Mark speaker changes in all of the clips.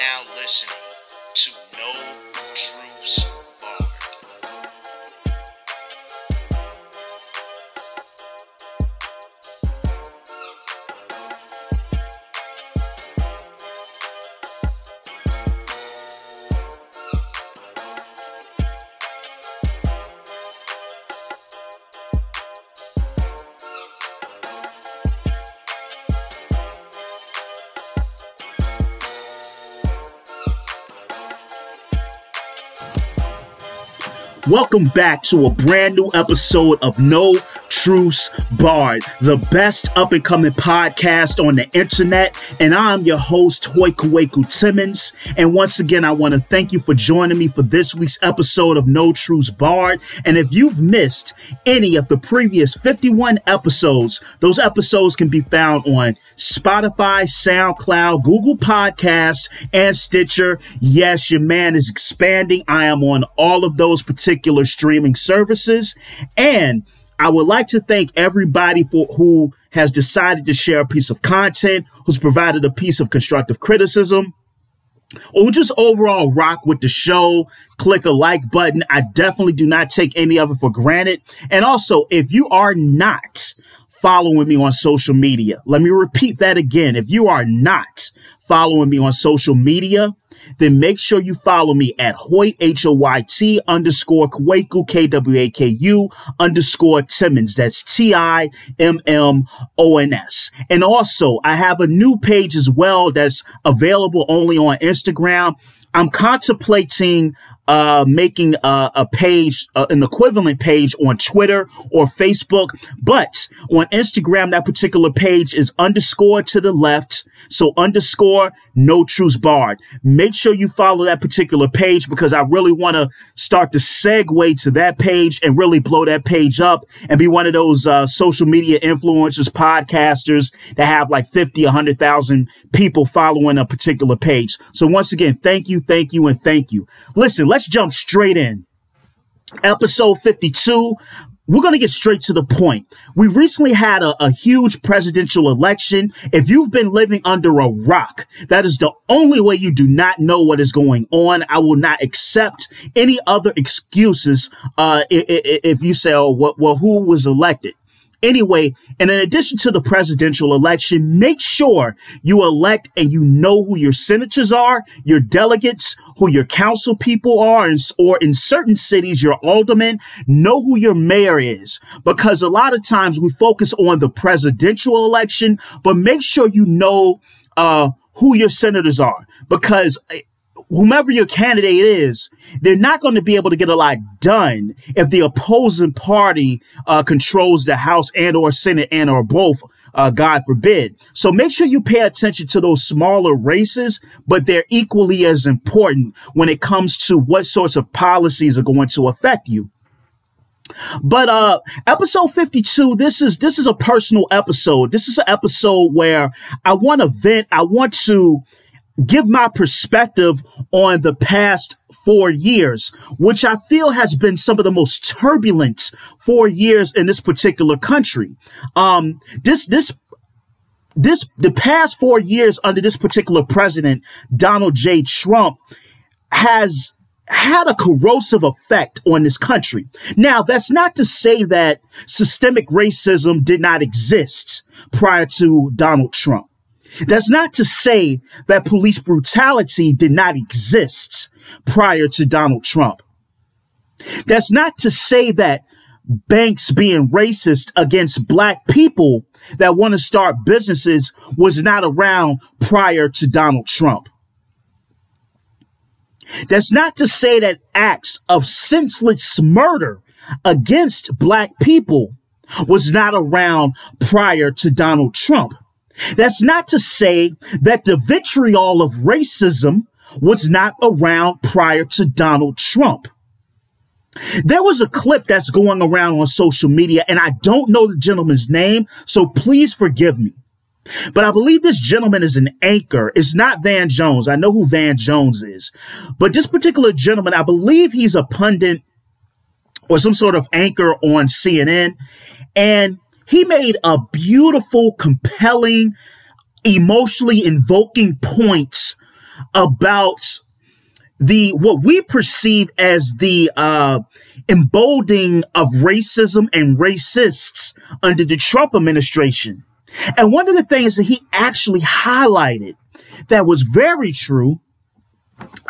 Speaker 1: now listening to No Truths
Speaker 2: Welcome back to a brand new episode of No Truths Barred, the best up and coming podcast on the internet. And I'm your host, Hoyt Timmons. And once again, I want to thank you for joining me for this week's episode of No Truths Barred. And if you've missed any of the previous 51 episodes, those episodes can be found on Spotify, SoundCloud, Google Podcasts, and Stitcher. Yes, your man is expanding. I am on all of those particular streaming services. And I would like to thank everybody for who has decided to share a piece of content, who's provided a piece of constructive criticism, or just overall rock with the show, click a like button. I definitely do not take any of it for granted. And also, if you are not following me on social media, let me repeat that again. If you are not following me on social media, then make sure you follow me at Hoyt, H O Y T underscore Kwaku, K W A K U underscore Timmons. That's T I M M O N S. And also, I have a new page as well that's available only on Instagram. I'm contemplating uh, making a, a page, uh, an equivalent page on Twitter or Facebook. But on Instagram, that particular page is underscore to the left. So underscore no truths barred. Make sure you follow that particular page because I really want to start to segue to that page and really blow that page up and be one of those uh, social media influencers, podcasters that have like 50, 100,000 people following a particular page. So once again, thank you, thank you, and thank you. Listen, let's jump straight in. Episode 52. We're going to get straight to the point. We recently had a, a, huge presidential election. If you've been living under a rock, that is the only way you do not know what is going on. I will not accept any other excuses uh, if, if you say, oh, well, who was elected? Anyway, and in addition to the presidential election, make sure you elect and you know who your senators are, your delegates, who your council people are, and, or in certain cities, your aldermen, know who your mayor is. Because a lot of times we focus on the presidential election, but make sure you know uh, who your senators are. Because whomever your candidate is, they're not going to be able to get a lot done if the opposing party uh, controls the House and or Senate and or both. Uh, God forbid. So make sure you pay attention to those smaller races, but they're equally as important when it comes to what sorts of policies are going to affect you. But uh episode 52 this is this is a personal episode. This is an episode where I want to vent, I want to give my perspective on the past four years, which I feel has been some of the most turbulent four years in this particular country. Um, this, this, this, the past four years under this particular president, Donald J. Trump, has had a corrosive effect on this country. Now, that's not to say that systemic racism did not exist prior to Donald Trump. That's not to say that police brutality did not exist prior to Donald Trump. That's not to say that banks being racist against black people that want to start businesses was not around prior to Donald Trump. That's not to say that acts of senseless murder against black people was not around prior to Donald Trump. That's not to say that the vitriol of racism was not around prior to Donald Trump. There was a clip that's going around on social media, and I don't know the gentleman's name, so please forgive me. But I believe this gentleman is an anchor. It's not Van Jones. I know who Van Jones is. But this particular gentleman, I believe he's a pundit or some sort of anchor on CNN. And he made a beautiful, compelling, emotionally invoking points about the what we perceive as the uh, emboldening of racism and racists under the Trump administration. And one of the things that he actually highlighted that was very true,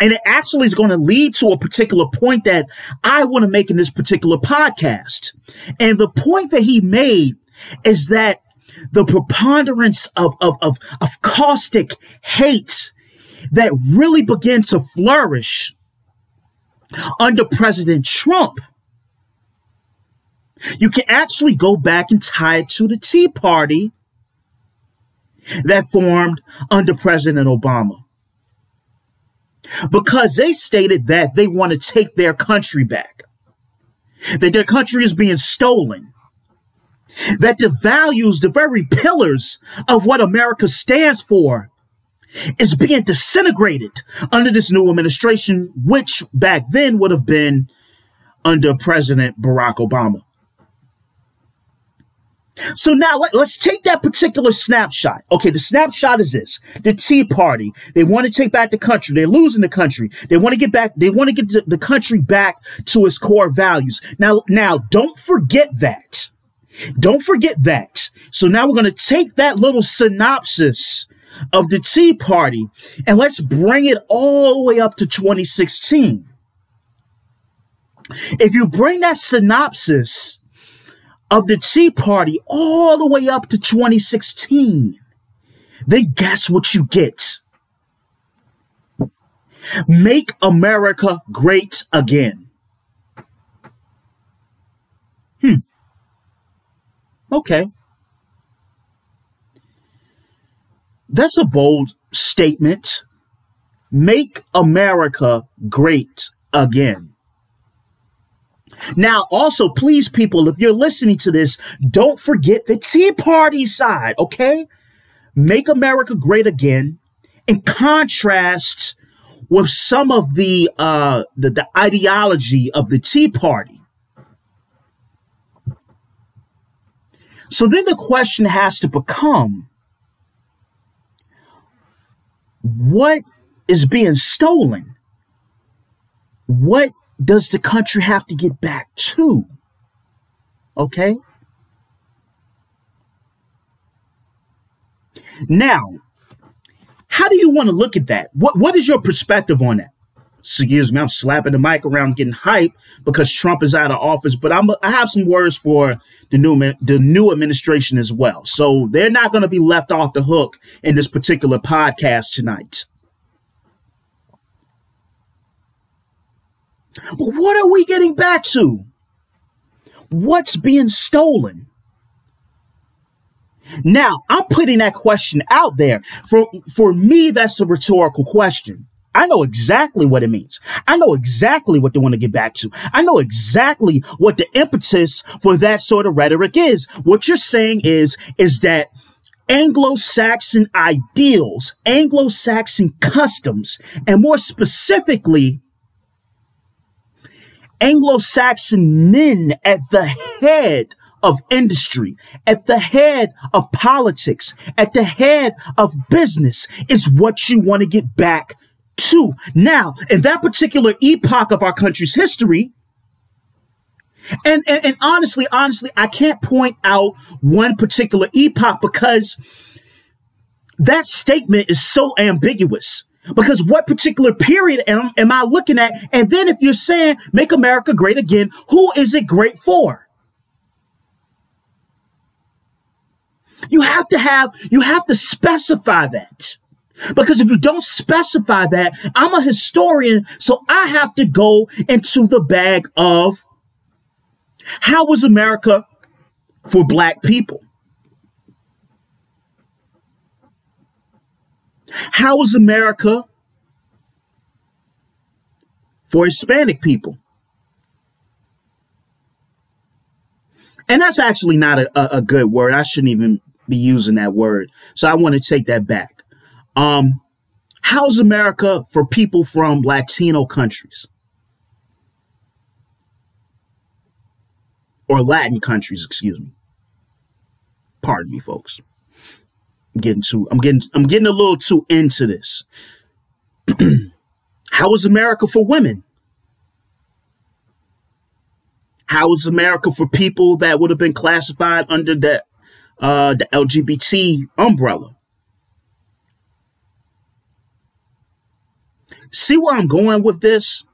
Speaker 2: and it actually is going to lead to a particular point that I want to make in this particular podcast. And the point that he made is that the preponderance of, of, of, of caustic hate that really began to flourish under President Trump. You can actually go back and tie it to the Tea Party that formed under President Obama. Because they stated that they want to take their country back, that their country is being stolen, that the values, the very pillars of what America stands for, is being disintegrated under this new administration, which back then would have been under President Barack Obama. So now let, us take that particular snapshot. Okay, the snapshot is this. The Tea Party, they want to take back the country. They're losing the country. They want to get back, they want to get the country back to its core values. Now, now don't forget that. Don't forget that. So now we're going to take that little synopsis of the Tea Party and let's bring it all the way up to 2016. If you bring that synopsis of the Tea Party all the way up to 2016, then guess what you get? Make America great again. Hmm. Okay. That's a bold statement. Make America great again. Now, also, please, people, if you're listening to this, don't forget the Tea Party side, okay? Make America great again in contrast with some of the, uh, the, the ideology of the Tea Party. So then the question has to become what is being stolen? What does the country have to get back to? Okay? Now, how do you want to look at that? What what is your perspective on that? Excuse me, I'm slapping the mic around, getting hype because Trump is out of office. But I'm I have some words for the new the new administration as well. So they're not going to be left off the hook in this particular podcast tonight. But what are we getting back to? What's being stolen? Now, I'm putting that question out there. For, for me, that's a rhetorical question. I know exactly what it means. I know exactly what they want to get back to. I know exactly what the impetus for that sort of rhetoric is. What you're saying is, is that Anglo-Saxon ideals, Anglo-Saxon customs, and more specifically, Anglo Saxon men at the head of industry, at the head of politics, at the head of business is what you want to get back to. Now, in that particular epoch of our country's history, and, and, and honestly, honestly, I can't point out one particular epoch because that statement is so ambiguous. Because what particular period am, am I looking at? And then if you're saying make America great again, who is it great for? You have to have, you have to specify that. Because if you don't specify that, I'm a historian, so I have to go into the bag of how was America for black people? How was America for Hispanic people? And that's actually not a, a, good word. I shouldn't even be using that word. So I want to take that back. Um, how's America for people from Latino countries? Or Latin countries, excuse me. Pardon me, folks. I'm getting too I'm getting I'm getting a little too into this. how was America for women? How was America for people that would have been classified under the uh, the LGBT umbrella? See where I'm going with this?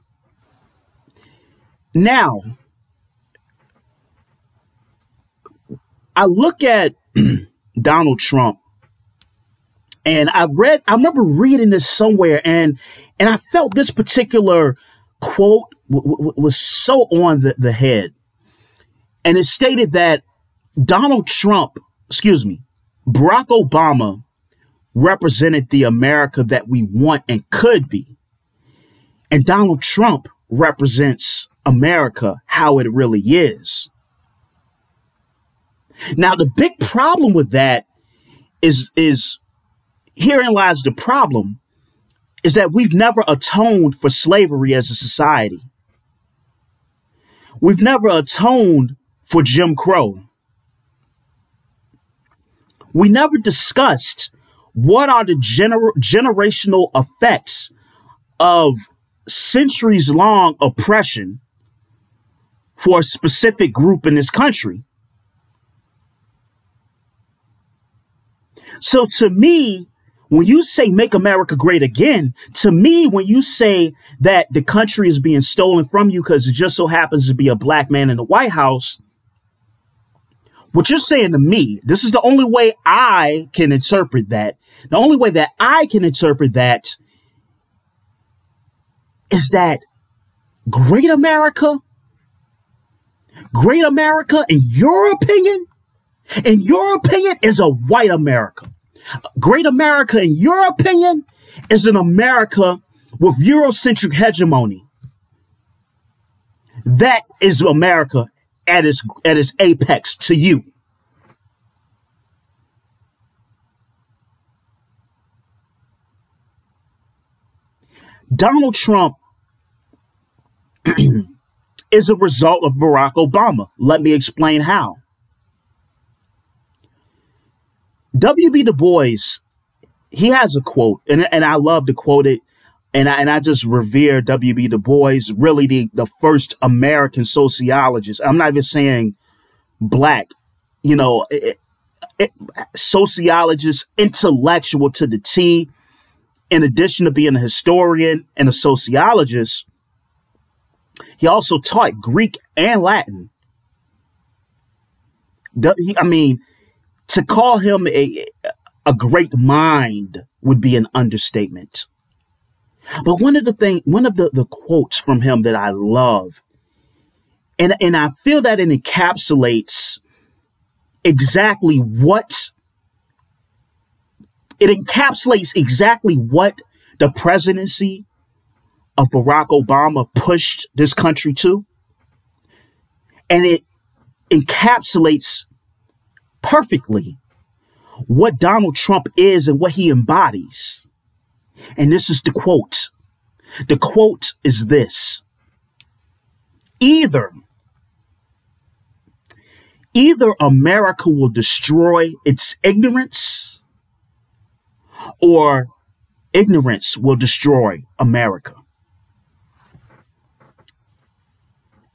Speaker 2: Now, I look at Donald Trump and I read I remember reading this somewhere and and I felt this particular quote w- w- was so on the, the head. And it stated that Donald Trump, excuse me, Barack Obama represented the America that we want and could be. And Donald Trump represents America how it really is. Now, the big problem with that is, is herein lies the problem is that we've never atoned for slavery as a society. We've never atoned for Jim Crow. We never discussed what are the gener- generational effects of centuries long oppression for a specific group in this country. So to me, when you say make America great again, to me, when you say that the country is being stolen from you because it just so happens to be a black man in the White House, what you're saying to me, this is the only way I can interpret that. The only way that I can interpret that is that great America, great America, in your opinion, in your opinion, is a white America. Great America, in your opinion, is an America with Eurocentric hegemony. That is America at its at its apex to you. Donald Trump is a result of Barack Obama. Let me explain how. W.B. Du Bois, he has a quote, and, and I love to quote it, and I, and I just revere W.B. Du Bois, really the, the first American sociologist. I'm not even saying black, you know, it, it, sociologist, intellectual to the T. In addition to being a historian and a sociologist, he also taught Greek and Latin. I mean, to call him a, a great mind would be an understatement. But one of the thing, one of the, the quotes from him that I love, and, and I feel that it encapsulates exactly what it encapsulates exactly what the presidency of Barack Obama pushed this country to. And it encapsulates perfectly what Donald Trump is and what he embodies. And this is the quote. The quote is this either either America will destroy its ignorance or ignorance will destroy America.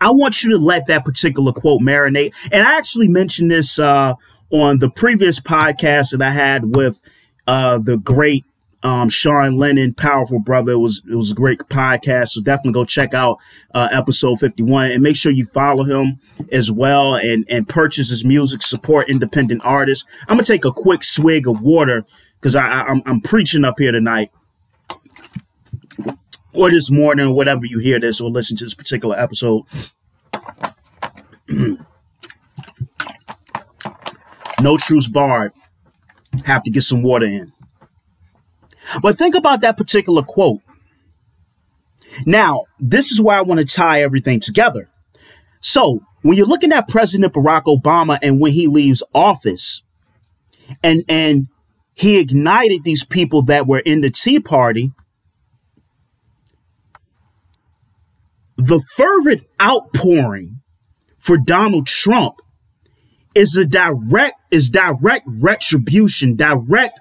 Speaker 2: I want you to let that particular quote marinate. And I actually mentioned this uh, on the previous podcast that I had with uh, the great um, Sean Lennon, powerful brother. It was it was a great podcast. So definitely go check out uh, episode fifty one and make sure you follow him as well and and purchase his music. Support independent artists. I'm gonna take a quick swig of water because I, I I'm, I'm preaching up here tonight or this morning, or whatever you hear this or listen to this particular episode. no truths barred. Have to get some water in. But think about that particular quote. Now, this is where I want to tie everything together. So, when you're looking at President Barack Obama and when he leaves office, and and he ignited these people that were in the Tea Party the fervent outpouring for Donald Trump is a direct is direct retribution, direct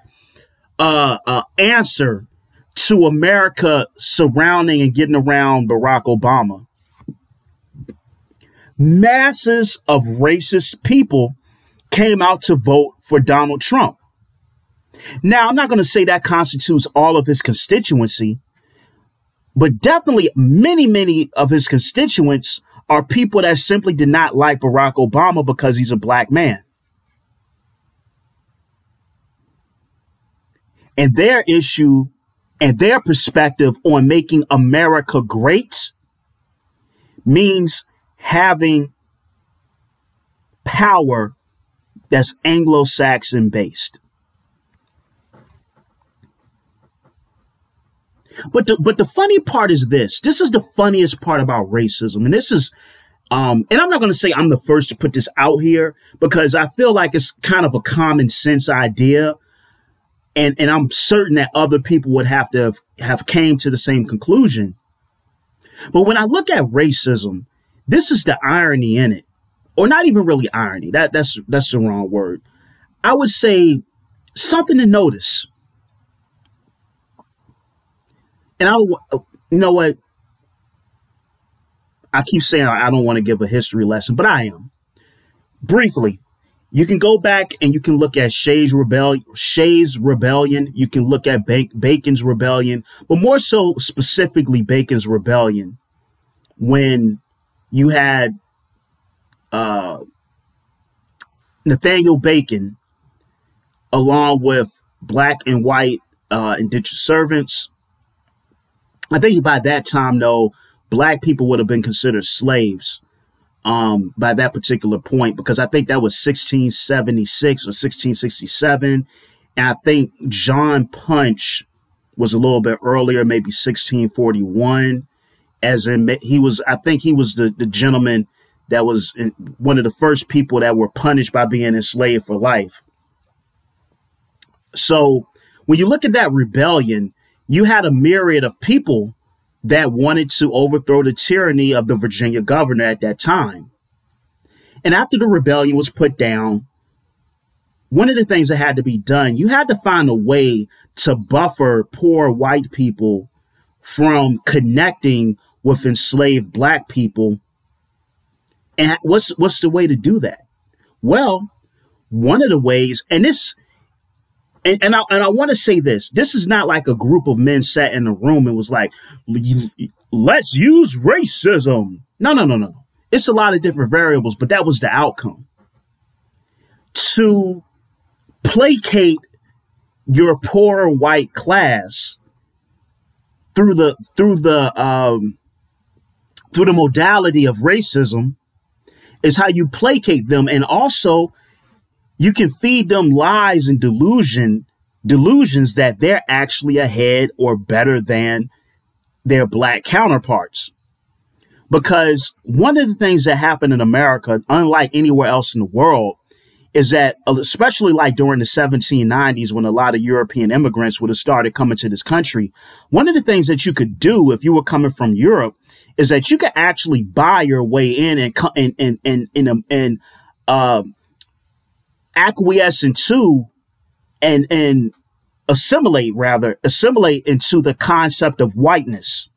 Speaker 2: uh, uh, answer to America surrounding and getting around Barack Obama, masses of racist people came out to vote for Donald Trump. Now, I'm not going to say that constitutes all of his constituency, but definitely many, many of his constituents are people that simply did not like Barack Obama because he's a black man. And their issue and their perspective on making America great means having power that's Anglo Saxon based. But the, but the funny part is this. This is the funniest part about racism, and this is, um, and I'm not going to say I'm the first to put this out here because I feel like it's kind of a common sense idea, and and I'm certain that other people would have to have, have came to the same conclusion. But when I look at racism, this is the irony in it, or not even really irony. That that's that's the wrong word. I would say something to notice and I, you know what? I keep saying I don't want to give a history lesson, but I am. Briefly, you can go back and you can look at Shays rebellion, Shays rebellion. You can look at ba- Bacon's rebellion, but more so specifically Bacon's rebellion, when you had uh, Nathaniel Bacon, along with black and white uh, indentured servants, I think by that time, though, black people would have been considered slaves um, by that particular point because I think that was 1676 or 1667. And I think John Punch was a little bit earlier, maybe 1641. As in, he was, I think he was the, the gentleman that was in, one of the first people that were punished by being enslaved for life. So when you look at that rebellion, you had a myriad of people that wanted to overthrow the tyranny of the Virginia governor at that time. And after the rebellion was put down, one of the things that had to be done, you had to find a way to buffer poor white people from connecting with enslaved black people. And what's what's the way to do that? Well, one of the ways, and this and, and I and I want to say this: this is not like a group of men sat in a room and was like, "Let's use racism." No, no, no, no. It's a lot of different variables, but that was the outcome. To placate your poor white class through the through the um, through the modality of racism is how you placate them, and also you can feed them lies and delusion, delusions that they're actually ahead or better than their black counterparts. Because one of the things that happened in America, unlike anywhere else in the world, is that especially like during the 1790s when a lot of European immigrants would have started coming to this country, one of the things that you could do if you were coming from Europe is that you could actually buy your way in and and and and and, and uh, acquiesce into and and assimilate rather assimilate into the concept of whiteness.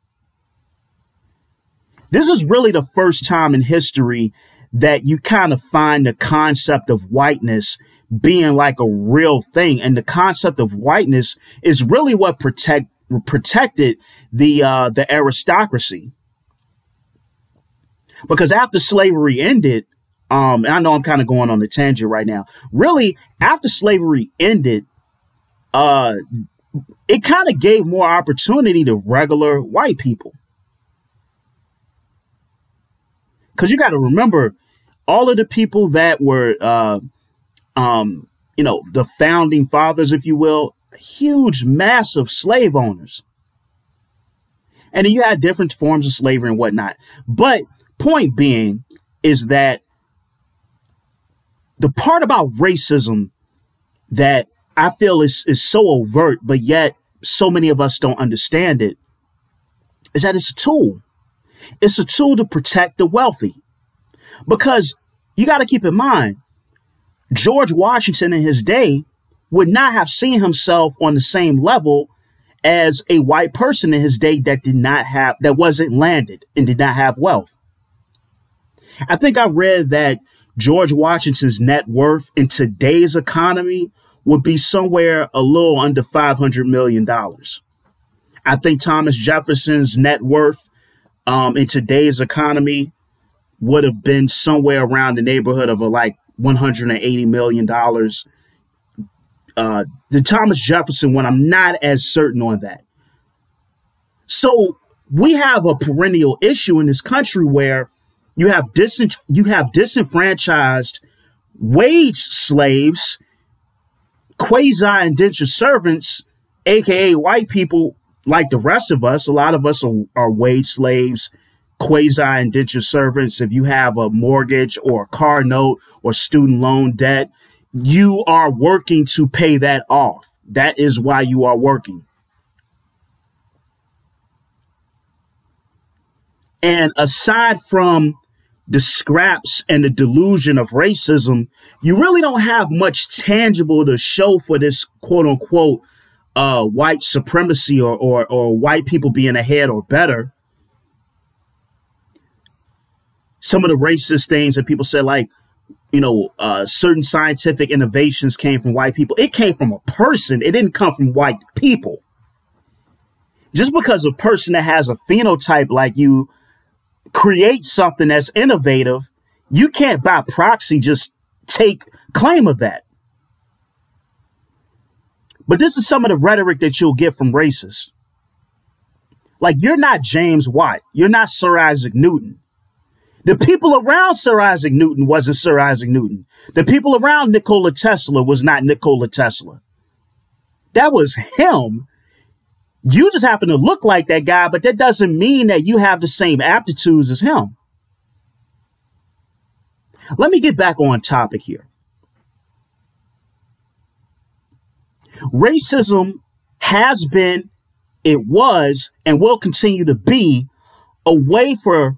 Speaker 2: This is really the first time in history that you kind of find the concept of whiteness being like a real thing. And the concept of whiteness is really what protect protected the uh, the aristocracy. Because after slavery ended um, I know I'm kind of going on a tangent right now. Really, after slavery ended, uh, it kind of gave more opportunity to regular white people. Because you got to remember, all of the people that were, uh, um, you know, the founding fathers, if you will, huge, massive slave owners. And then you had different forms of slavery and whatnot. But point being is that the part about racism that I feel is, is so overt, but yet so many of us don't understand it, is that it's a tool. It's a tool to protect the wealthy. Because you got to keep in mind, George Washington in his day would not have seen himself on the same level as a white person in his day that did not have, that wasn't landed and did not have wealth. I think I read that George Washington's net worth in today's economy would be somewhere a little under $500 million. I think Thomas Jefferson's net worth um, in today's economy would have been somewhere around the neighborhood of a, like $180 million. Uh, the Thomas Jefferson one, I'm not as certain on that. So we have a perennial issue in this country where you have dis- you have disenfranchised wage slaves, quasi indentured servants, aka white people like the rest of us. A lot of us are, are wage slaves, quasi indentured servants. If you have a mortgage or a car note or student loan debt, you are working to pay that off. That is why you are working. And aside from the scraps and the delusion of racism, you really don't have much tangible to show for this quote unquote uh, white supremacy or, or, or white people being ahead or better. Some of the racist things that people said, like, you know, uh, certain scientific innovations came from white people. It came from a person. It didn't come from white people. Just because a person that has a phenotype like you create something that's innovative, you can't by proxy just take claim of that. But this is some of the rhetoric that you'll get from racists. Like, you're not James Watt. You're not Sir Isaac Newton. The people around Sir Isaac Newton wasn't Sir Isaac Newton. The people around Nikola Tesla was not Nikola Tesla. That was him you just happen to look like that guy, but that doesn't mean that you have the same aptitudes as him. Let me get back on topic here. Racism has been, it was, and will continue to be a way for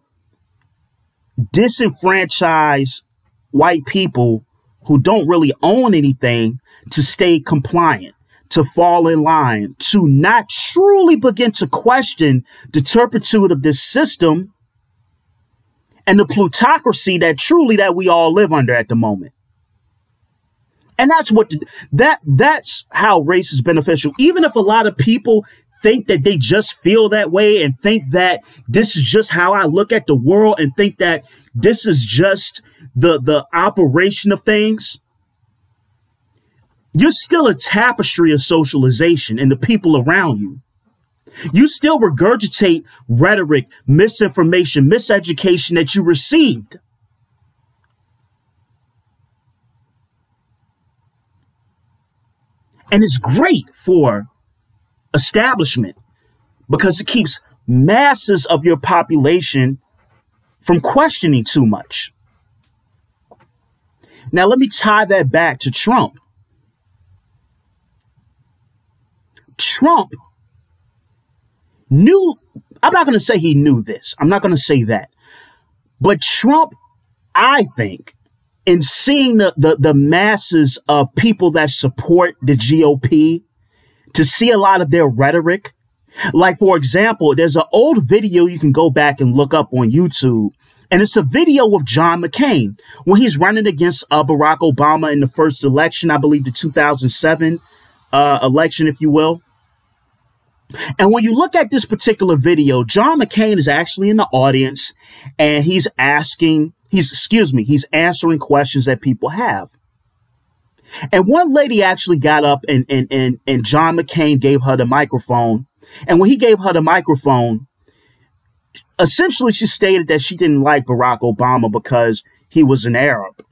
Speaker 2: disenfranchised white people who don't really own anything to stay compliant to fall in line, to not truly begin to question the turpitude of this system and the plutocracy that truly that we all live under at the moment. And that's what that that's how race is beneficial. Even if a lot of people think that they just feel that way and think that this is just how I look at the world and think that this is just the the operation of things you're still a tapestry of socialization and the people around you. You still regurgitate rhetoric, misinformation, miseducation that you received. And it's great for establishment because it keeps masses of your population from questioning too much. Now, let me tie that back to Trump. Trump knew, I'm not going to say he knew this. I'm not going to say that. But Trump, I think, in seeing the, the, the masses of people that support the GOP, to see a lot of their rhetoric, like, for example, there's an old video you can go back and look up on YouTube. And it's a video of John McCain when he's running against uh, Barack Obama in the first election, I believe the 2007 uh, election, if you will. And when you look at this particular video, John McCain is actually in the audience and he's asking, he's, excuse me, he's answering questions that people have. And one lady actually got up and, and, and, and John McCain gave her the microphone. And when he gave her the microphone, essentially she stated that she didn't like Barack Obama because he was an Arab.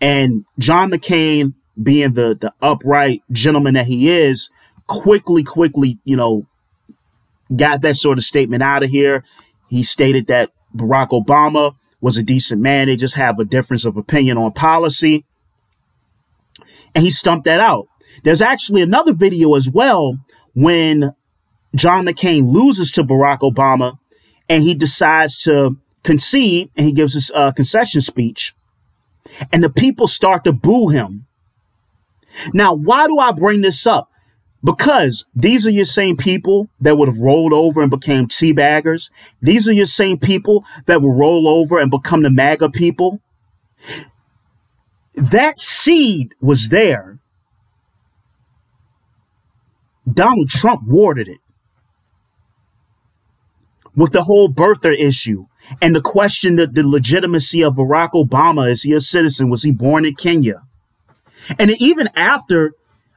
Speaker 2: And John McCain, being the, the upright gentleman that he is, quickly, quickly, you know, got that sort of statement out of here. He stated that Barack Obama was a decent man. They just have a difference of opinion on policy. And he stumped that out. There's actually another video as well when John McCain loses to Barack Obama and he decides to concede and he gives his uh, concession speech. And the people start to boo him. Now, why do I bring this up? Because these are your same people that would have rolled over and became tea baggers. These are your same people that will roll over and become the MAGA people. That seed was there. Donald Trump watered it with the whole birther issue and the question that the legitimacy of Barack Obama is he a citizen? Was he born in Kenya? And even after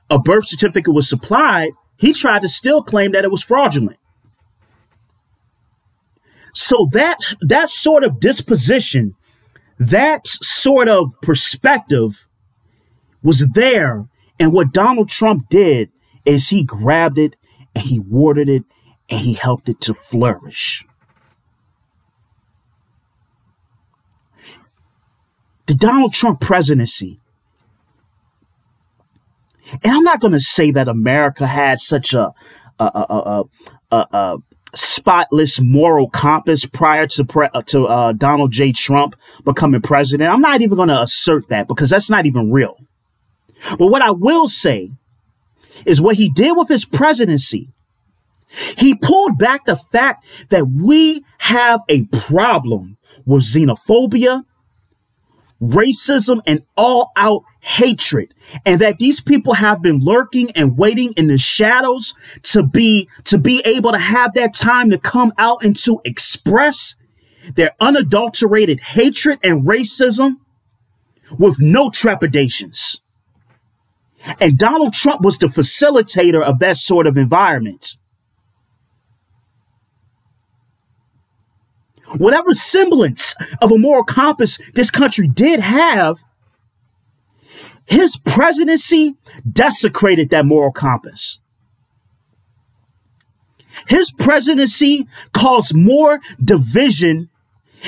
Speaker 2: a birth certificate was supplied, he tried to still claim that it was fraudulent. So that that sort of disposition, that sort of perspective was there. And what Donald Trump did is he grabbed it and he watered it and he helped it to flourish. The Donald Trump presidency. And I'm not going to say that America had such a, a, a, a, a spotless moral compass prior to pre- uh, to uh, Donald J. Trump becoming president. I'm not even going to assert that because that's not even real. But what I will say is what he did with his presidency. He pulled back the fact that we have a problem with xenophobia, racism, and all out hatred and that these people have been lurking and waiting in the shadows to be to be able to have that time to come out and to express their unadulterated hatred and racism with no trepidations. And Donald Trump was the facilitator of that sort of environment. Whatever semblance of a moral compass this country did have, his presidency desecrated that moral compass. His presidency caused more division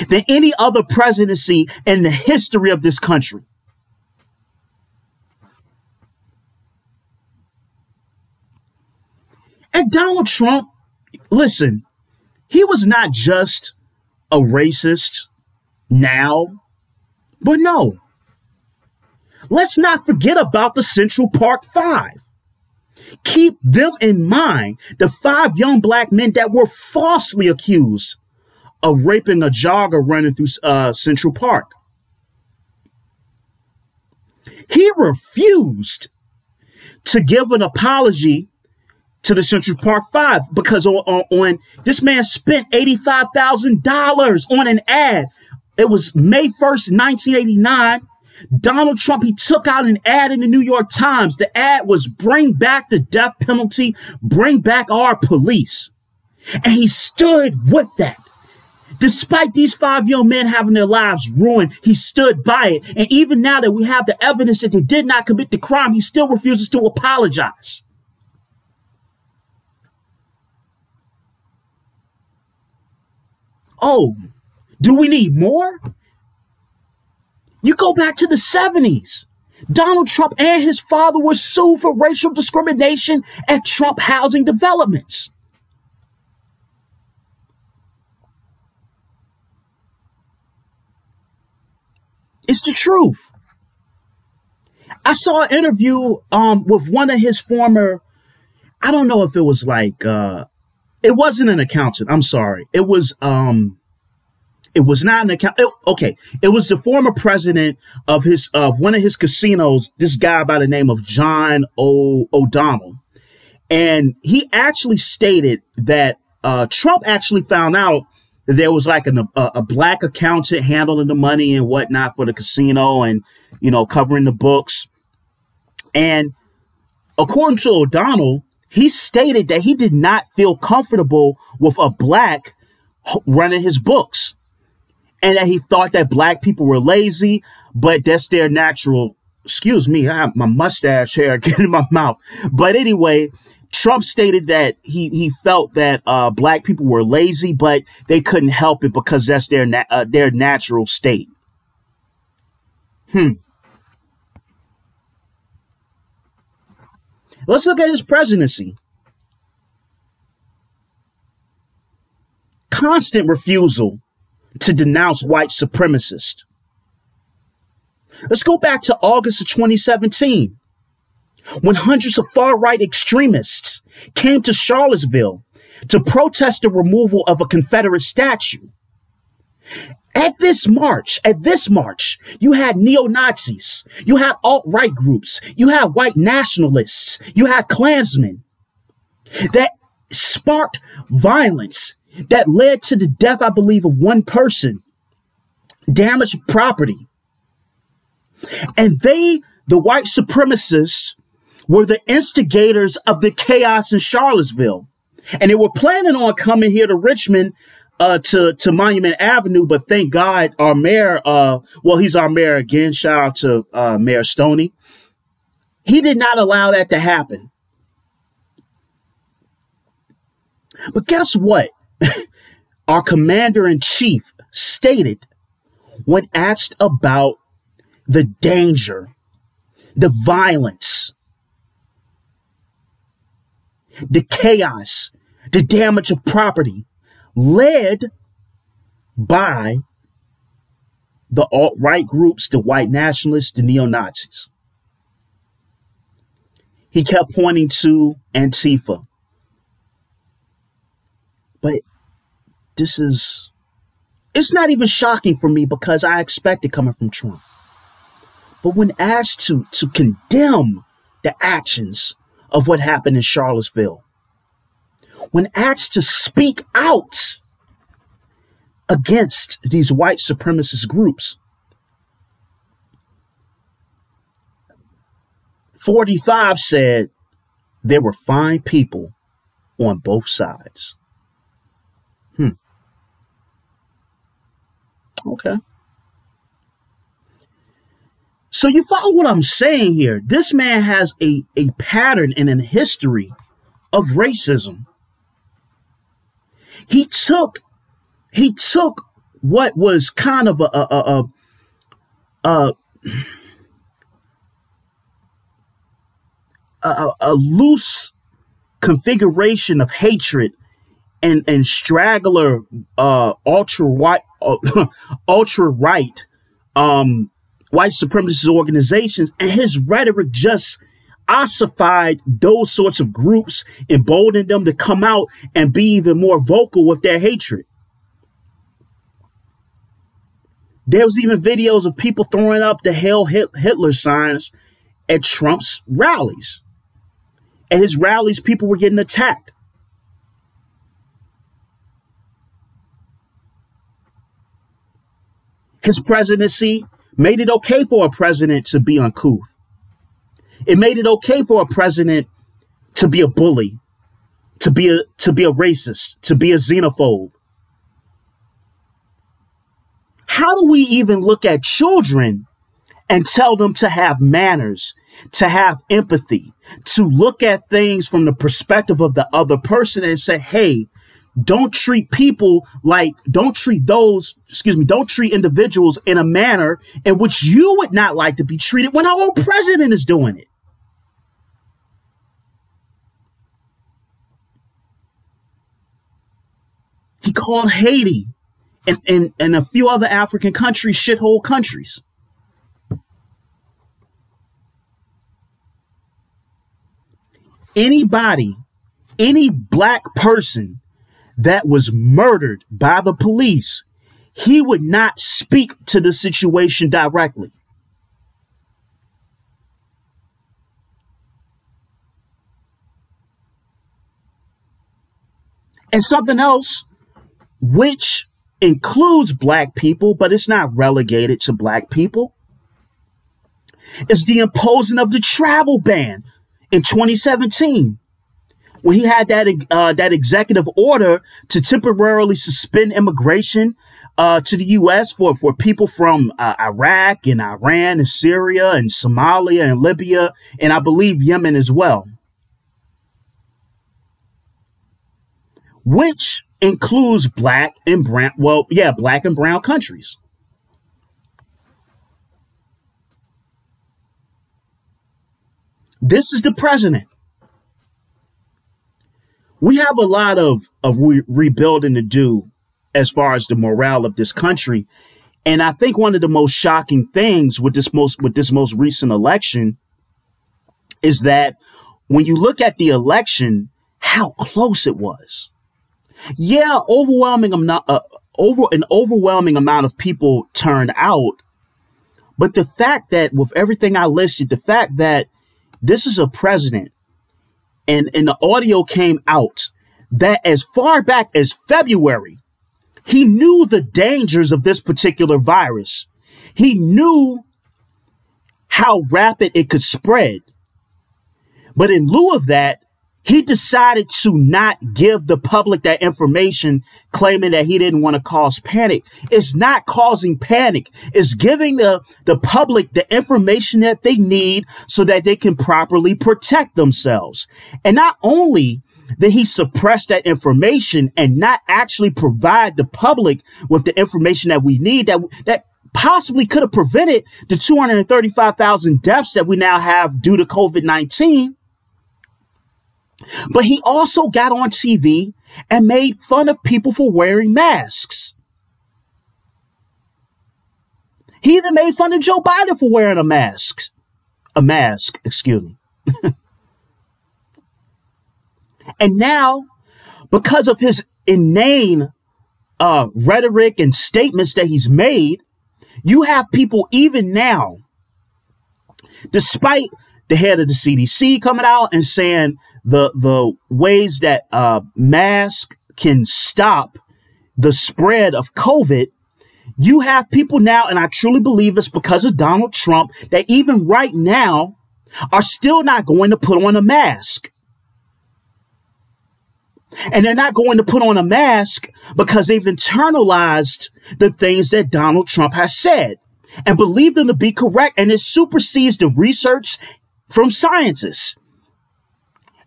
Speaker 2: than any other presidency in the history of this country. And Donald Trump, listen, he was not just a racist now, but no. Let's not forget about the Central Park Five. Keep them in mind, the five young black men that were falsely accused of raping a jogger running through uh, Central Park. He refused to give an apology to the Central Park Five because on, on, on this man spent $85,000 on an ad. It was May 1st, 1989. Donald Trump, he took out an ad in the New York Times. The ad was bring back the death penalty, bring back our police. And he stood with that. Despite these five young men having their lives ruined, he stood by it. And even now that we have the evidence that they did not commit the crime, he still refuses to apologize. Oh, do we need more? You go back to the 70s. Donald Trump and his father were sued for racial discrimination at Trump housing developments. It's the truth. I saw an interview um, with one of his former, I don't know if it was like uh, it wasn't an accountant. I'm sorry. It was um it was not an account. It, okay, it was the former president of his of one of his casinos. This guy by the name of John o, O'Donnell, and he actually stated that uh, Trump actually found out that there was like an, a, a black accountant handling the money and whatnot for the casino, and you know covering the books. And according to O'Donnell, he stated that he did not feel comfortable with a black running his books and that he thought that black people were lazy, but that's their natural. Excuse me, I have my mustache hair getting in my mouth. But anyway, Trump stated that he he felt that uh, black people were lazy, but they couldn't help it because that's their na- uh, their natural state. Hmm. Let's look at his presidency. Constant refusal to denounce white supremacists. Let's go back to August of 2017. when hundreds of far right extremists came to Charlottesville to protest the removal of a Confederate statue. At this march, at this march, you had neo Nazis, you had alt right groups, you had white nationalists, you had Klansmen that sparked violence that led to the death, I believe, of one person, damage of property. And they, the white supremacists, were the instigators of the chaos in Charlottesville. And they were planning on coming here to Richmond uh, to to Monument Avenue, but thank God our mayor, uh, well, he's our mayor again. Shout out to uh, Mayor Stoney. He did not allow that to happen. But guess what? Our commander in chief stated when asked about the danger, the violence, the chaos, the damage of property led by the alt right groups, the white nationalists, the neo Nazis. He kept pointing to Antifa. But this is, it's not even shocking for me because I expect it coming from Trump. But when asked to, to condemn the actions of what happened in Charlottesville, when asked to speak out against these white supremacist groups. 45 said there were fine people on both sides. Okay. So you follow what I'm saying here. This man has a, a pattern and a history of racism he took he took what was kind of a a, a, a, a, a loose configuration of hatred and and straggler uh, ultra white ultra right um, white supremacist organizations and his rhetoric just ossified those sorts of groups, emboldened them to come out and be even more vocal with their hatred. There was even videos of people throwing up the Hail Hitler signs at Trump's rallies. At his rallies, people were getting attacked. His presidency made it okay for a president to be uncouth. It made it okay for a president to be a bully, to be a to be a racist, to be a xenophobe. How do we even look at children and tell them to have manners, to have empathy, to look at things from the perspective of the other person and say, hey, don't treat people like, don't treat those, excuse me, don't treat individuals in a manner in which you would not like to be treated when our own president is doing it. He called Haiti and, and, and a few other African countries shithole countries. Anybody, any black person that was murdered by the police, he would not speak to the situation directly. And something else which includes black people, but it's not relegated to black people, is the imposing of the travel ban in 2017 when he had that uh, that executive order to temporarily suspend immigration uh, to the U.S. for for people from uh, Iraq and Iran and Syria and Somalia and Libya and I believe Yemen as well, which includes black and brown, well, yeah, black and brown countries. This is the president. We have a lot of, of re- rebuilding to do as far as the morale of this country. And I think one of the most shocking things with this most with this most recent election is that when you look at the election, how close it was. Yeah, overwhelming amount, uh, over an overwhelming amount of people turned out, but the fact that with everything I listed, the fact that this is a president and and the audio came out that as far back as February, he knew the dangers of this particular virus. He knew how rapid it could spread. But in lieu of that, he decided to not give the public that information, claiming that he didn't want to cause panic. It's not causing panic. It's giving the, the public the information that they need so that they can properly protect themselves. And not only did he suppress that information and not actually provide the public with the information that we need that, that possibly could have prevented the 235,000 deaths that we now have due to COVID-19 but he also got on TV and made fun of people for wearing masks. He even made fun of Joe Biden for wearing a mask. A mask, excuse me. and now, because of his inane uh, rhetoric and statements that he's made, you have people even now, despite the head of the CDC coming out and saying the the ways that uh, mask can stop the spread of COVID, you have people now, and I truly believe it's because of Donald Trump that even right now are still not going to put on a mask. And they're not going to put on a mask because they've internalized the things that Donald Trump has said and believe them to be correct. And it supersedes the research from scientists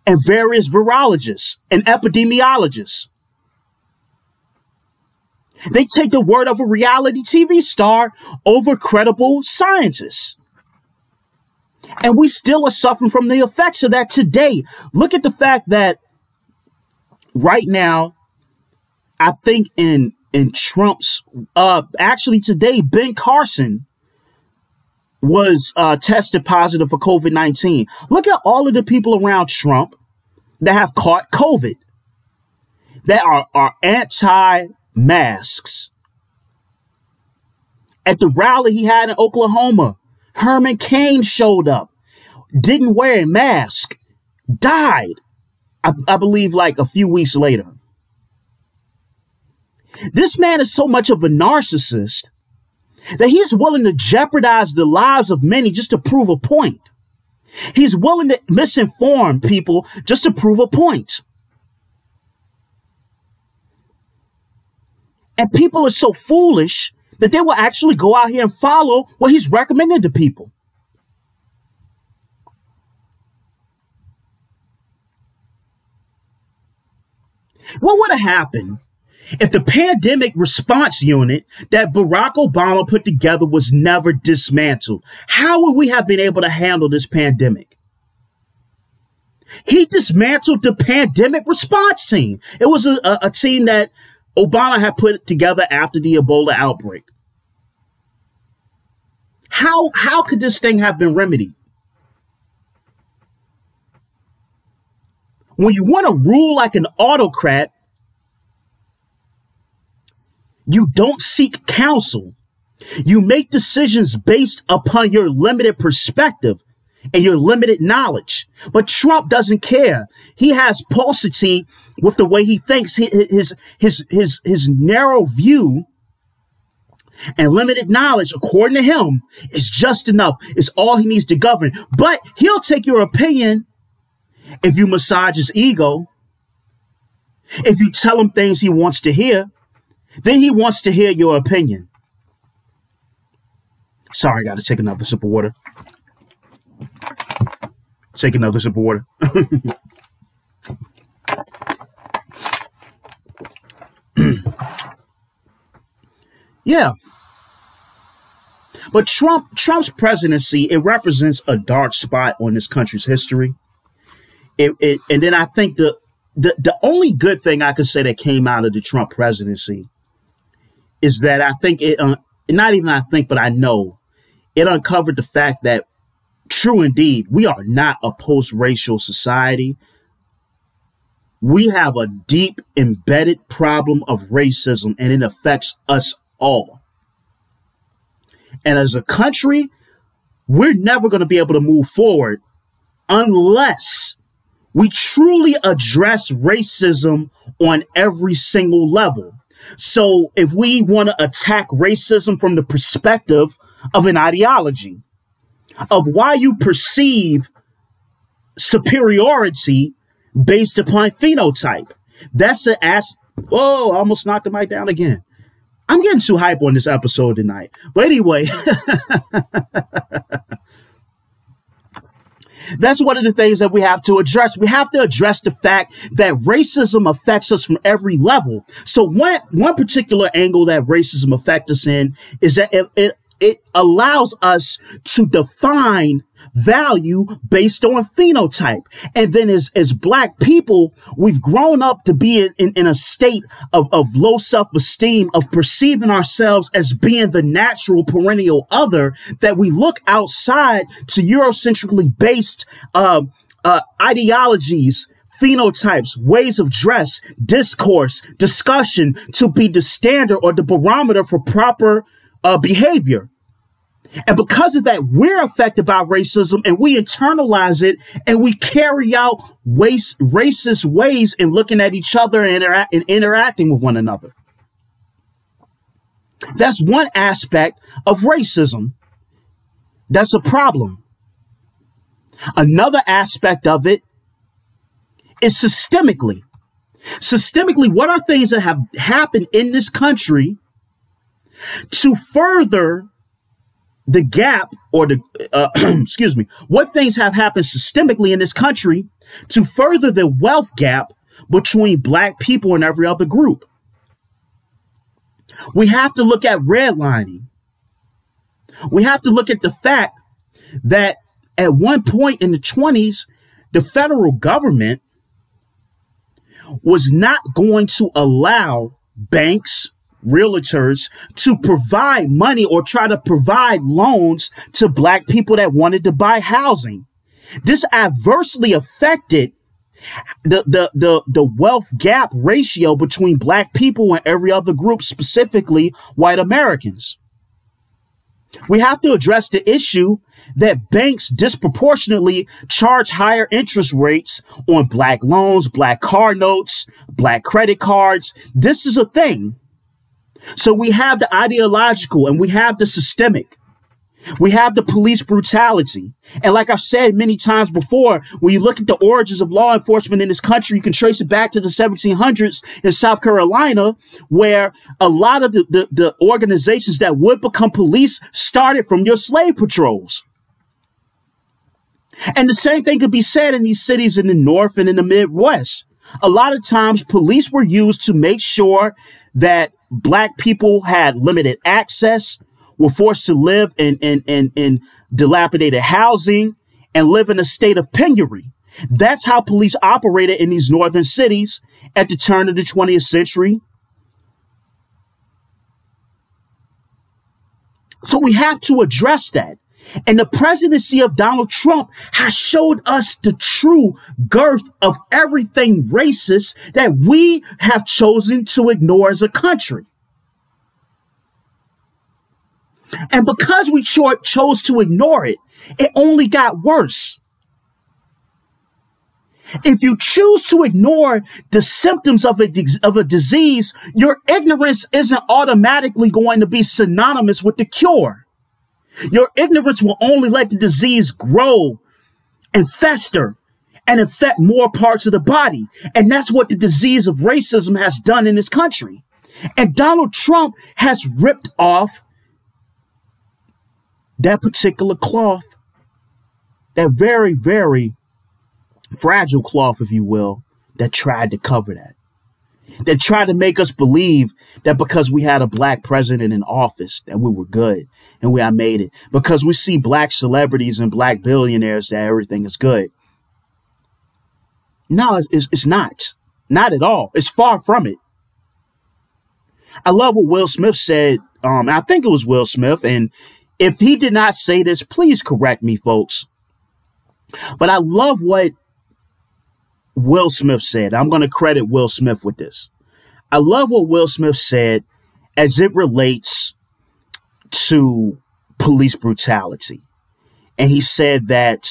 Speaker 2: and various virologists and epidemiologists. They take the word of a reality TV star over credible scientists. And we still are suffering from the effects of that today. Look at the fact that right now, I think in in Trump's uh actually today, Ben Carson was uh, tested positive for COVID 19. Look at all of the people around Trump that have caught COVID that are, are anti masks. At the rally he had in Oklahoma, Herman Cain showed up, didn't wear a mask, died, I, I believe, like a few weeks later. This man is so much of a narcissist that he's willing to jeopardize the lives of many just to prove a point. He's willing to misinform people just to prove a point. And people are so foolish that they will actually go out here and follow what he's recommending to people. What would have happened if the pandemic response unit that Barack Obama put together was never dismantled, how would we have been able to handle this pandemic? He dismantled the pandemic response team. It was a, a, a team that Obama had put together after the Ebola outbreak. How, how could this thing have been remedied? When you want to rule like an autocrat, you don't seek counsel. You make decisions based upon your limited perspective and your limited knowledge. But Trump doesn't care. He has paucity with the way he thinks. His, his, his, his narrow view and limited knowledge, according to him, is just enough. It's all he needs to govern. But he'll take your opinion if you massage his ego, if you tell him things he wants to hear, then he wants to hear your opinion. Sorry, I got to take another sip of water. Take another sip of water. yeah. But Trump Trump's presidency, it represents a dark spot on this country's history. It, it, and then I think the, the the only good thing I could say that came out of the Trump presidency is that I think it, uh, not even I think, but I know it uncovered the fact that true indeed. We are not a post racial society. We have a deep embedded problem of racism and it affects us all. And as a country, we're never going to be able to move forward unless we truly address racism on every single level. So if we want to attack racism from the perspective of an ideology, of why you perceive superiority based upon phenotype, that's the ask. Oh, I almost knocked the mic down again. I'm getting too hype on this episode tonight. But anyway, That's one of the things that we have to address. We have to address the fact that racism affects us from every level. So one one particular angle that racism affects us in is that it, it, it allows us to define value based on phenotype. And then as, as black people, we've grown up to be in, in, in a state of, of low self-esteem, of perceiving ourselves as being the natural perennial other that we look outside to Eurocentrically based, uh, uh, ideologies phenotypes, ways of dress, discourse, discussion to be the standard or the barometer for proper uh, behavior. And because of that, we're affected by racism and we internalize it and we carry out waste, racist ways in looking at each other and, intera- and interacting with one another. That's one aspect of racism. That's a problem. Another aspect of it is systemically. Systemically, what are things that have happened in this country to further the gap or the uh, excuse me what things have happened systemically in this country to further the wealth gap between black people and every other group? We have to look at redlining. We have to look at the fact that at one point in the 20s the federal government was not going to allow banks realtors to provide money or try to provide loans to black people that wanted to buy housing. This adversely affected the, the, the, the wealth gap ratio between black people and every other group, specifically white Americans. We have to address the issue that banks disproportionately charge higher interest rates on black loans, black car notes, black credit cards. This is a thing. So we have the ideological and we have the systemic. We have the police brutality. And like I've said many times before, when you look at the origins of law enforcement in this country, you can trace it back to the 1700s in South Carolina, where a lot of the, the, the organizations that would become police started from your slave patrols. And the same thing could be said in these cities in the North and in the Midwest. A lot of times police were used to make sure that black people had limited access, were forced to live in, in, in, in dilapidated housing and live in a state of penury. That's how police operated in these northern cities at the turn of the 20th century. So we have to address that. And the presidency of Donald Trump has showed us the true girth of everything racist that we have chosen to ignore as a country. And because we cho- chose to ignore it, it only got worse. If you choose to ignore the symptoms of a, of a disease, your ignorance isn't automatically going to be synonymous with the cure. Your ignorance will only let the disease grow and fester and infect more parts of the body. And that's what the disease of racism has done in this country. And Donald Trump has ripped off that particular cloth, that very, very fragile cloth, if you will, that tried to cover that that tried to make us believe that because we had a black president in office that we were good and we had made it. Because we see black celebrities and black billionaires that everything is good. No it's, it's not. Not at all. It's far from it. I love what will smith said. Um i think it was will smith and if he did not say this please correct me folks. But I love what Will Smith said. I'm going to credit Will Smith with this. I love what Will Smith said as it relates to police brutality. And he said that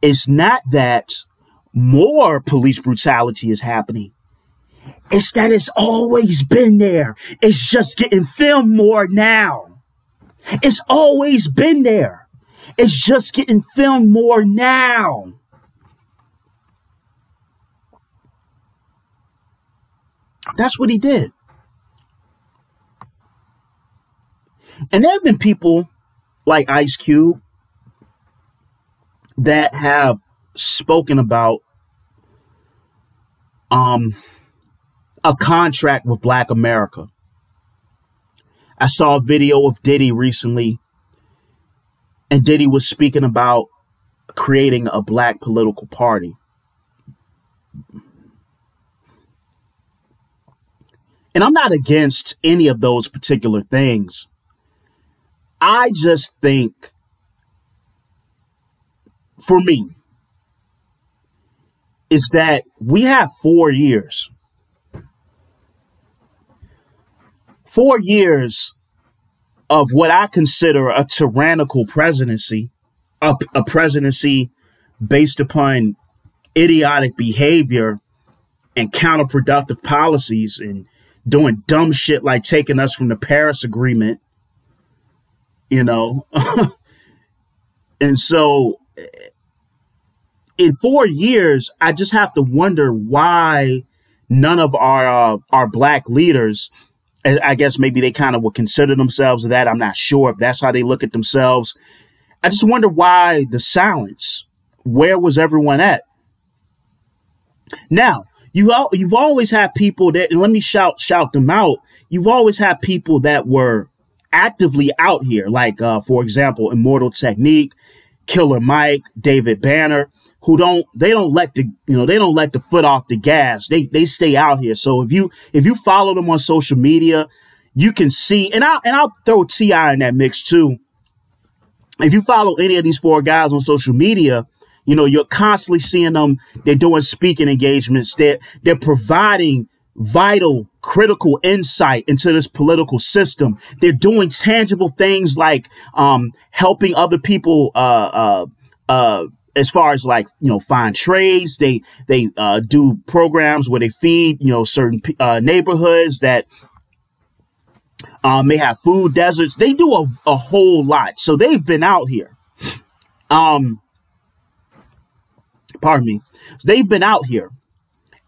Speaker 2: it's not that more police brutality is happening. It's that it's always been there. It's just getting filmed more now. It's always been there. It's just getting filmed more now. That's what he did. And there have been people like Ice Cube that have spoken about um a contract with Black America. I saw a video of Diddy recently, and Diddy was speaking about creating a black political party. And I'm not against any of those particular things. I just think, for me, is that we have four years. Four years of what I consider a tyrannical presidency, a, a presidency based upon idiotic behavior and counterproductive policies and doing dumb shit like taking us from the Paris Agreement, you know. and so in four years, I just have to wonder why none of our uh, our black leaders, I guess maybe they kind of would consider themselves that. I'm not sure if that's how they look at themselves. I just wonder why the silence. Where was everyone at? Now, you all, you've always had people that, and let me shout shout them out. You've always had people that were actively out here, like uh, for example, Immortal Technique, Killer Mike, David Banner, who don't they don't let the you know they don't let the foot off the gas. They they stay out here. So if you if you follow them on social media, you can see, and I and I'll throw T.I. in that mix too. If you follow any of these four guys on social media, you know, you're constantly seeing them. They're doing speaking engagements. They're, they're providing vital, critical insight into this political system. They're doing tangible things like um, helping other people uh, uh, uh, as far as like you know find trades they they uh, do programs where they feed you know certain uh, neighborhoods that uh, may have food deserts they do a, a whole lot so they've been out here um pardon me, they've been out here.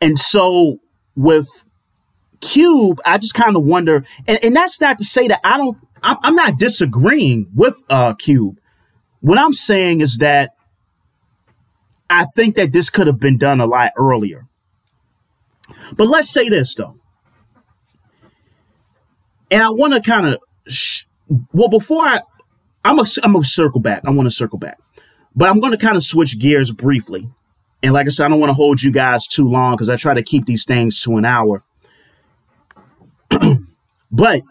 Speaker 2: And so with Cube, I just kind of wonder, and, and that's not to say that I don't, I'm, I'm not disagreeing with uh, Cube. What I'm saying is that I think that this could have been done a lot earlier. But let's say this though. And I want to kind of, sh- well, before I, I'm a, I'm a circle back. I want to circle back, but I'm going to kind of switch gears briefly and like I said, I don't want to hold you guys too long because I try to keep these things to an hour. but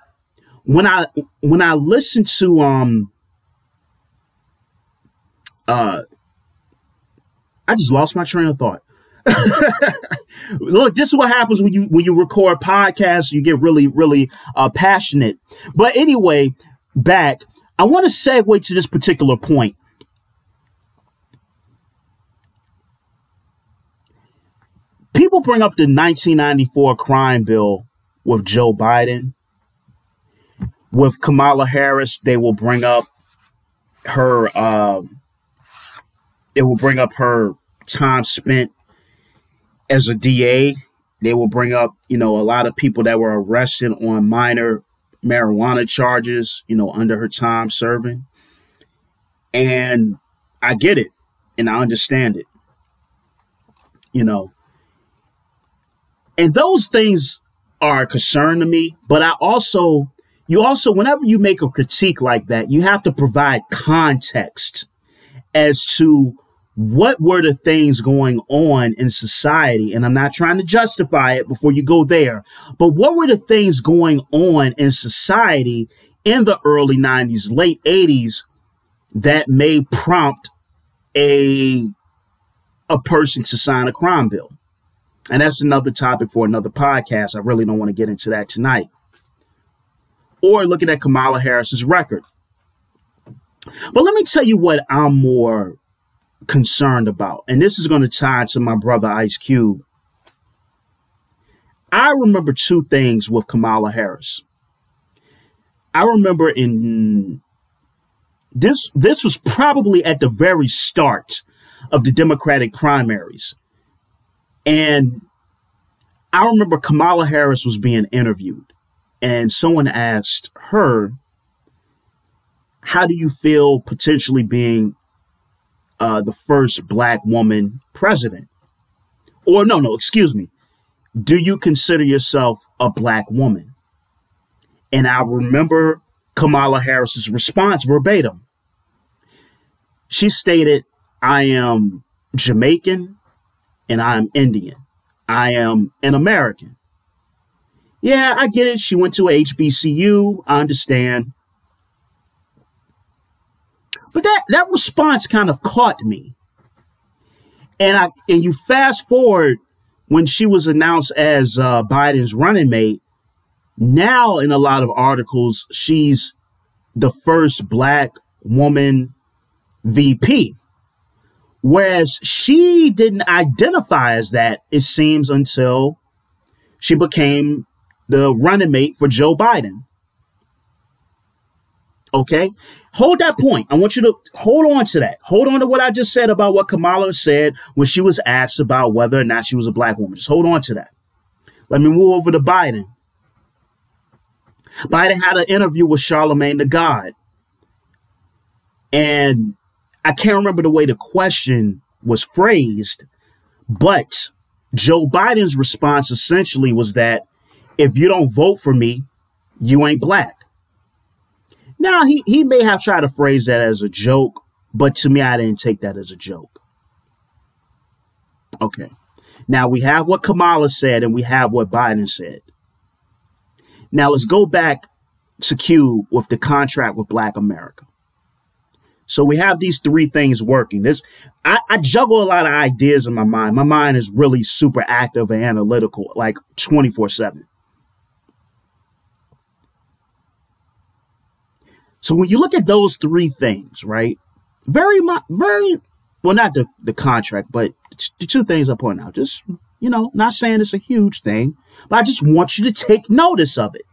Speaker 2: when I when I listen to um uh I just lost my train of thought. Look, this is what happens when you when you record podcasts, you get really, really uh passionate. But anyway, back, I want to segue to this particular point. People bring up the 1994 crime bill with Joe Biden. With Kamala Harris, they will bring up her. Uh, it will bring up her time spent as a DA. They will bring up, you know, a lot of people that were arrested on minor marijuana charges, you know, under her time serving. And I get it and I understand it. You know, and those things are a concern to me, but I also, you also, whenever you make a critique like that, you have to provide context as to what were the things going on in society. And I'm not trying to justify it before you go there, but what were the things going on in society in the early 90s, late 80s that may prompt a a person to sign a crime bill. And that's another topic for another podcast. I really don't want to get into that tonight. Or looking at Kamala Harris's record. But let me tell you what I'm more concerned about. And this is going to tie to my brother Ice Cube. I remember two things with Kamala Harris. I remember in this this was probably at the very start of the Democratic primaries. And I remember Kamala Harris was being interviewed, and someone asked her, How do you feel potentially being uh, the first black woman president? Or, no, no, excuse me. Do you consider yourself a black woman? And I remember Kamala Harris's response verbatim. She stated, I am Jamaican and I'm Indian. I am an American. Yeah, I get it. She went to HBCU. I understand. But that, that response kind of caught me. And I and you fast forward when she was announced as uh, Biden's running mate. Now, in a lot of articles, she's the first black woman VP. Whereas she didn't identify as that, it seems, until she became the running mate for Joe Biden. Okay? Hold that point. I want you to hold on to that. Hold on to what I just said about what Kamala said when she was asked about whether or not she was a black woman. Just hold on to that. Let me move over to Biden. Biden had an interview with Charlemagne the God. And I can't remember the way the question was phrased, but Joe Biden's response essentially was that if you don't vote for me, you ain't black. Now, he, he may have tried to phrase that as a joke, but to me, I didn't take that as a joke. Okay. Now we have what Kamala said and we have what Biden said. Now let's go back to Q with the contract with Black America. So we have these three things working. This I, I, juggle a lot of ideas in my mind. My mind is really super active and analytical, like 24-7. So when you look at those three things, right? Very much very well, not the, the contract, but the two things I point out. Just, you know, not saying it's a huge thing, but I just want you to take notice of it.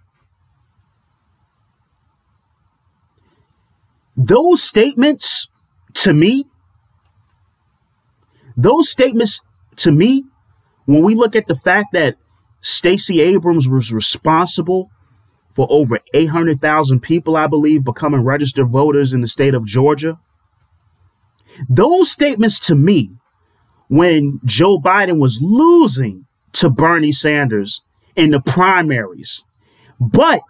Speaker 2: Those statements to me, those statements to me, when we look at the fact that Stacey Abrams was responsible for over 800,000 people, I believe, becoming registered voters in the state of Georgia. Those statements to me, when Joe Biden was losing to Bernie Sanders in the primaries, but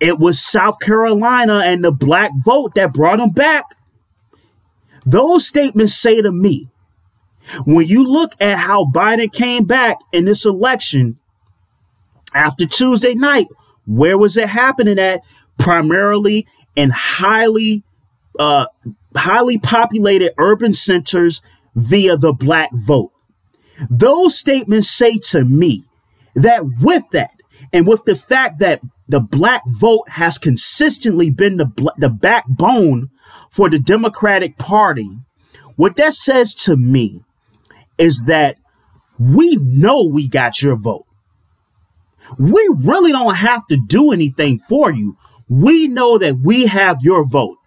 Speaker 2: it was South Carolina and the black vote that brought him back. Those statements say to me, when you look at how Biden came back in this election after Tuesday night, where was it happening at? Primarily in highly, uh, highly populated urban centers via the black vote. Those statements say to me that with that, and with the fact that the black vote has consistently been the, the backbone for the Democratic Party, what that says to me is that we know we got your vote. We really don't have to do anything for you. We know that we have your vote.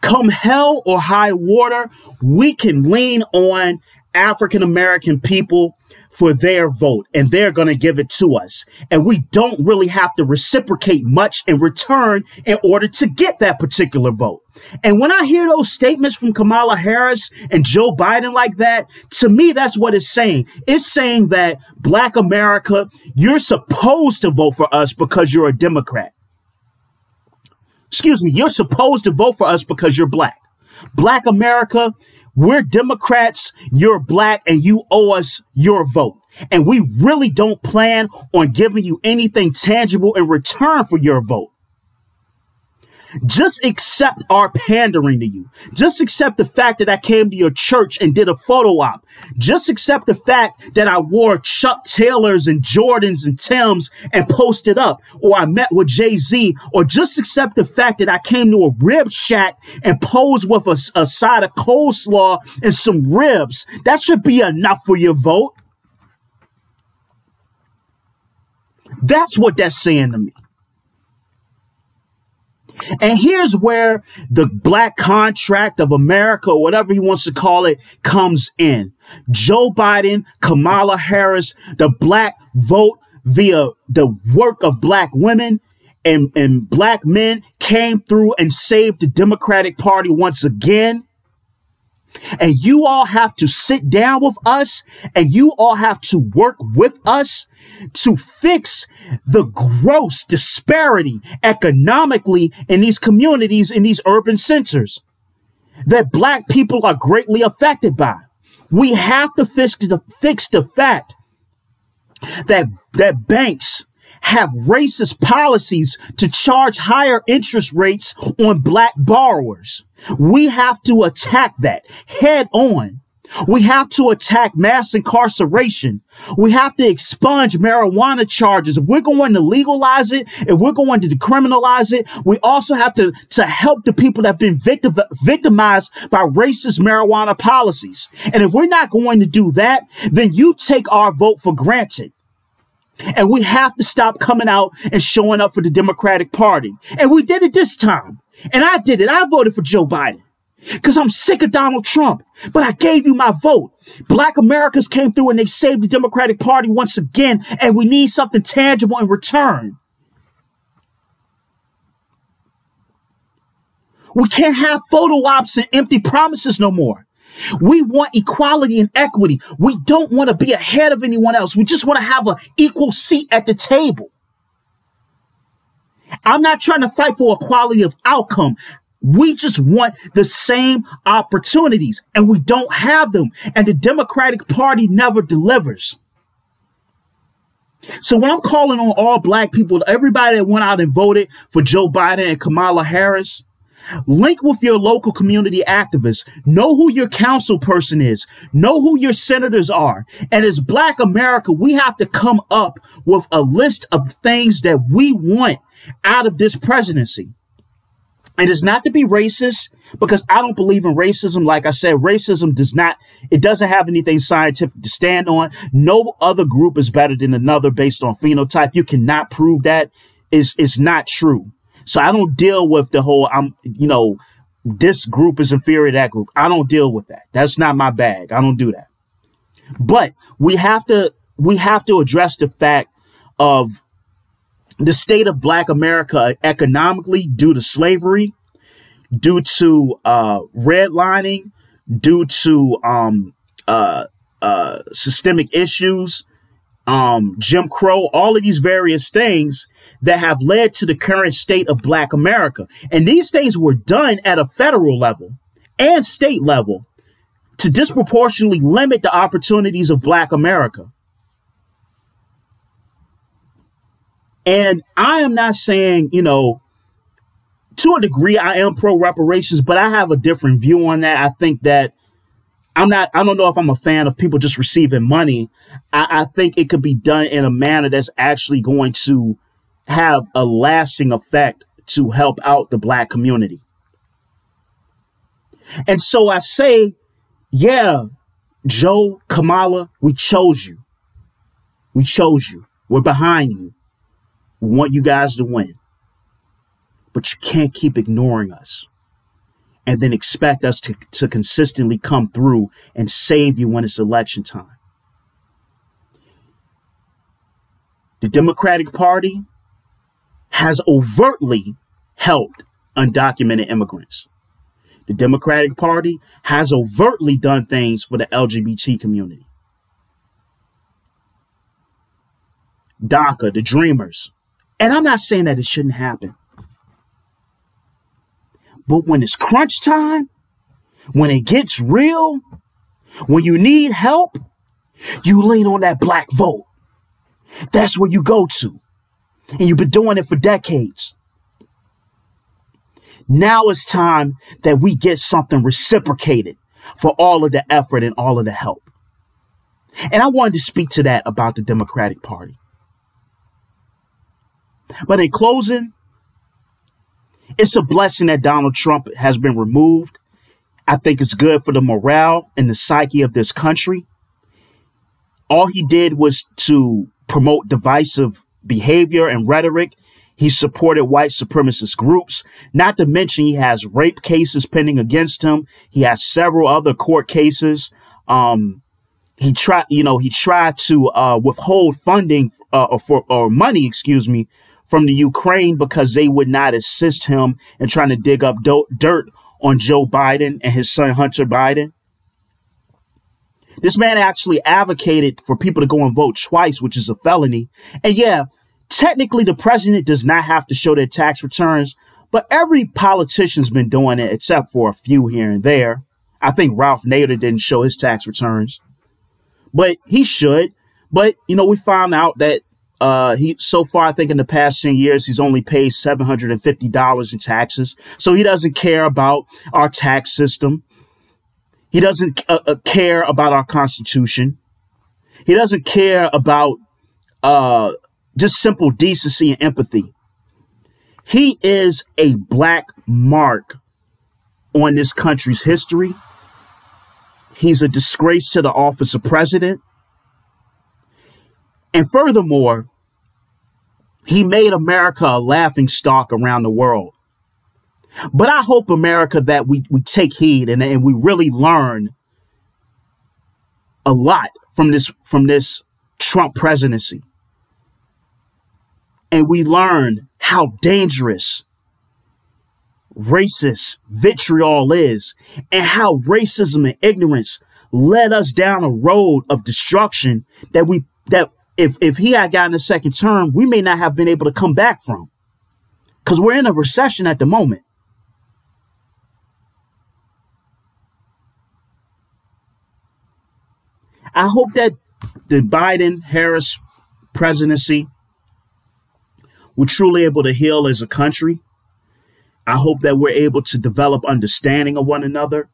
Speaker 2: Come hell or high water, we can lean on African American people for their vote and they're going to give it to us. And we don't really have to reciprocate much in return in order to get that particular vote. And when I hear those statements from Kamala Harris and Joe Biden like that, to me, that's what it's saying. It's saying that Black America, you're supposed to vote for us because you're a Democrat. Excuse me, you're supposed to vote for us because you're Black. Black America, we're Democrats, you're black, and you owe us your vote. And we really don't plan on giving you anything tangible in return for your vote. Just accept our pandering to you. Just accept the fact that I came to your church and did a photo op. Just accept the fact that I wore Chuck Taylors and Jordans and Tims and posted up, or I met with Jay Z, or just accept the fact that I came to a rib shack and posed with a, a side of coleslaw and some ribs. That should be enough for your vote. That's what that's saying to me. And here's where the black contract of America, whatever he wants to call it, comes in. Joe Biden, Kamala Harris, the black vote via the work of black women and, and black men came through and saved the Democratic Party once again. And you all have to sit down with us and you all have to work with us to fix the gross disparity economically in these communities, in these urban centers that black people are greatly affected by. We have to fix the, fix the fact that, that banks have racist policies to charge higher interest rates on black borrowers. We have to attack that head on. We have to attack mass incarceration. We have to expunge marijuana charges. If we're going to legalize it, if we're going to decriminalize it, we also have to, to help the people that have been victim, victimized by racist marijuana policies. And if we're not going to do that, then you take our vote for granted. And we have to stop coming out and showing up for the Democratic Party. And we did it this time. And I did it. I voted for Joe Biden because I'm sick of Donald Trump. But I gave you my vote. Black Americans came through and they saved the Democratic Party once again. And we need something tangible in return. We can't have photo ops and empty promises no more. We want equality and equity. We don't want to be ahead of anyone else. We just want to have an equal seat at the table. I'm not trying to fight for equality of outcome. We just want the same opportunities and we don't have them. And the Democratic Party never delivers. So when I'm calling on all black people, everybody that went out and voted for Joe Biden and Kamala Harris, Link with your local community activists. Know who your council person is. Know who your senators are. And as Black America, we have to come up with a list of things that we want out of this presidency. And it's not to be racist because I don't believe in racism. Like I said, racism does not, it doesn't have anything scientific to stand on. No other group is better than another based on phenotype. You cannot prove that is, is not true. So I don't deal with the whole I'm you know this group is inferior to that group. I don't deal with that. That's not my bag. I don't do that. But we have to we have to address the fact of the state of black America economically due to slavery, due to uh, redlining, due to um, uh, uh, systemic issues, um, Jim Crow, all of these various things that have led to the current state of Black America. And these things were done at a federal level and state level to disproportionately limit the opportunities of Black America. And I am not saying, you know, to a degree, I am pro reparations, but I have a different view on that. I think that I'm not, I don't know if I'm a fan of people just receiving money. I, I think it could be done in a manner that's actually going to have a lasting effect to help out the black community. And so I say, yeah, Joe, Kamala, we chose you. We chose you. We're behind you. Want you guys to win. But you can't keep ignoring us and then expect us to, to consistently come through and save you when it's election time. The Democratic Party has overtly helped undocumented immigrants. The Democratic Party has overtly done things for the LGBT community. DACA, the Dreamers. And I'm not saying that it shouldn't happen. But when it's crunch time, when it gets real, when you need help, you lean on that black vote. That's where you go to. And you've been doing it for decades. Now it's time that we get something reciprocated for all of the effort and all of the help. And I wanted to speak to that about the Democratic Party. But in closing, it's a blessing that Donald Trump has been removed. I think it's good for the morale and the psyche of this country. All he did was to promote divisive behavior and rhetoric. He supported white supremacist groups, not to mention he has rape cases pending against him. He has several other court cases. Um, he tried, you know, he tried to uh, withhold funding uh, for or money, excuse me, from the Ukraine because they would not assist him in trying to dig up do- dirt on Joe Biden and his son Hunter Biden. This man actually advocated for people to go and vote twice, which is a felony. And yeah, technically the president does not have to show their tax returns, but every politician's been doing it except for a few here and there. I think Ralph Nader didn't show his tax returns, but he should. But you know, we found out that uh, he so far, I think in the past 10 years, he's only paid $750 in taxes. So he doesn't care about our tax system. He doesn't uh, uh, care about our constitution. He doesn't care about uh, just simple decency and empathy. He is a black mark on this country's history. He's a disgrace to the office of president. And furthermore, he made America a laughing stock around the world. But I hope America that we, we take heed and, and we really learn a lot from this from this Trump presidency. And we learn how dangerous racist vitriol is and how racism and ignorance led us down a road of destruction that we that if if he had gotten a second term, we may not have been able to come back from. Because we're in a recession at the moment. I hope that the Biden Harris presidency we're truly able to heal as a country. I hope that we're able to develop understanding of one another.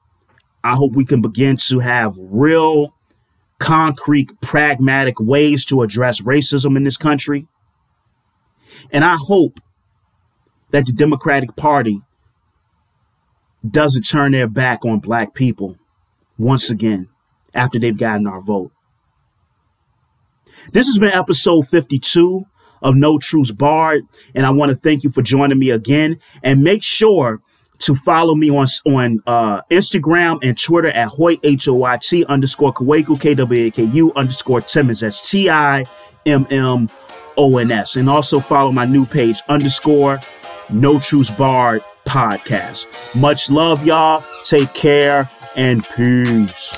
Speaker 2: I hope we can begin to have real concrete, pragmatic ways to address racism in this country. And I hope that the Democratic Party doesn't turn their back on black people once again after they've gotten our vote. This has been episode 52 of No Truths Barred, and I want to thank you for joining me again. And make sure to follow me on on uh, Instagram and Twitter at Hoyt H O I T underscore Kwaku K W A K U underscore Timmons. That's T I M M O N S. And also follow my new page underscore No Truths Barred podcast. Much love, y'all. Take care and peace.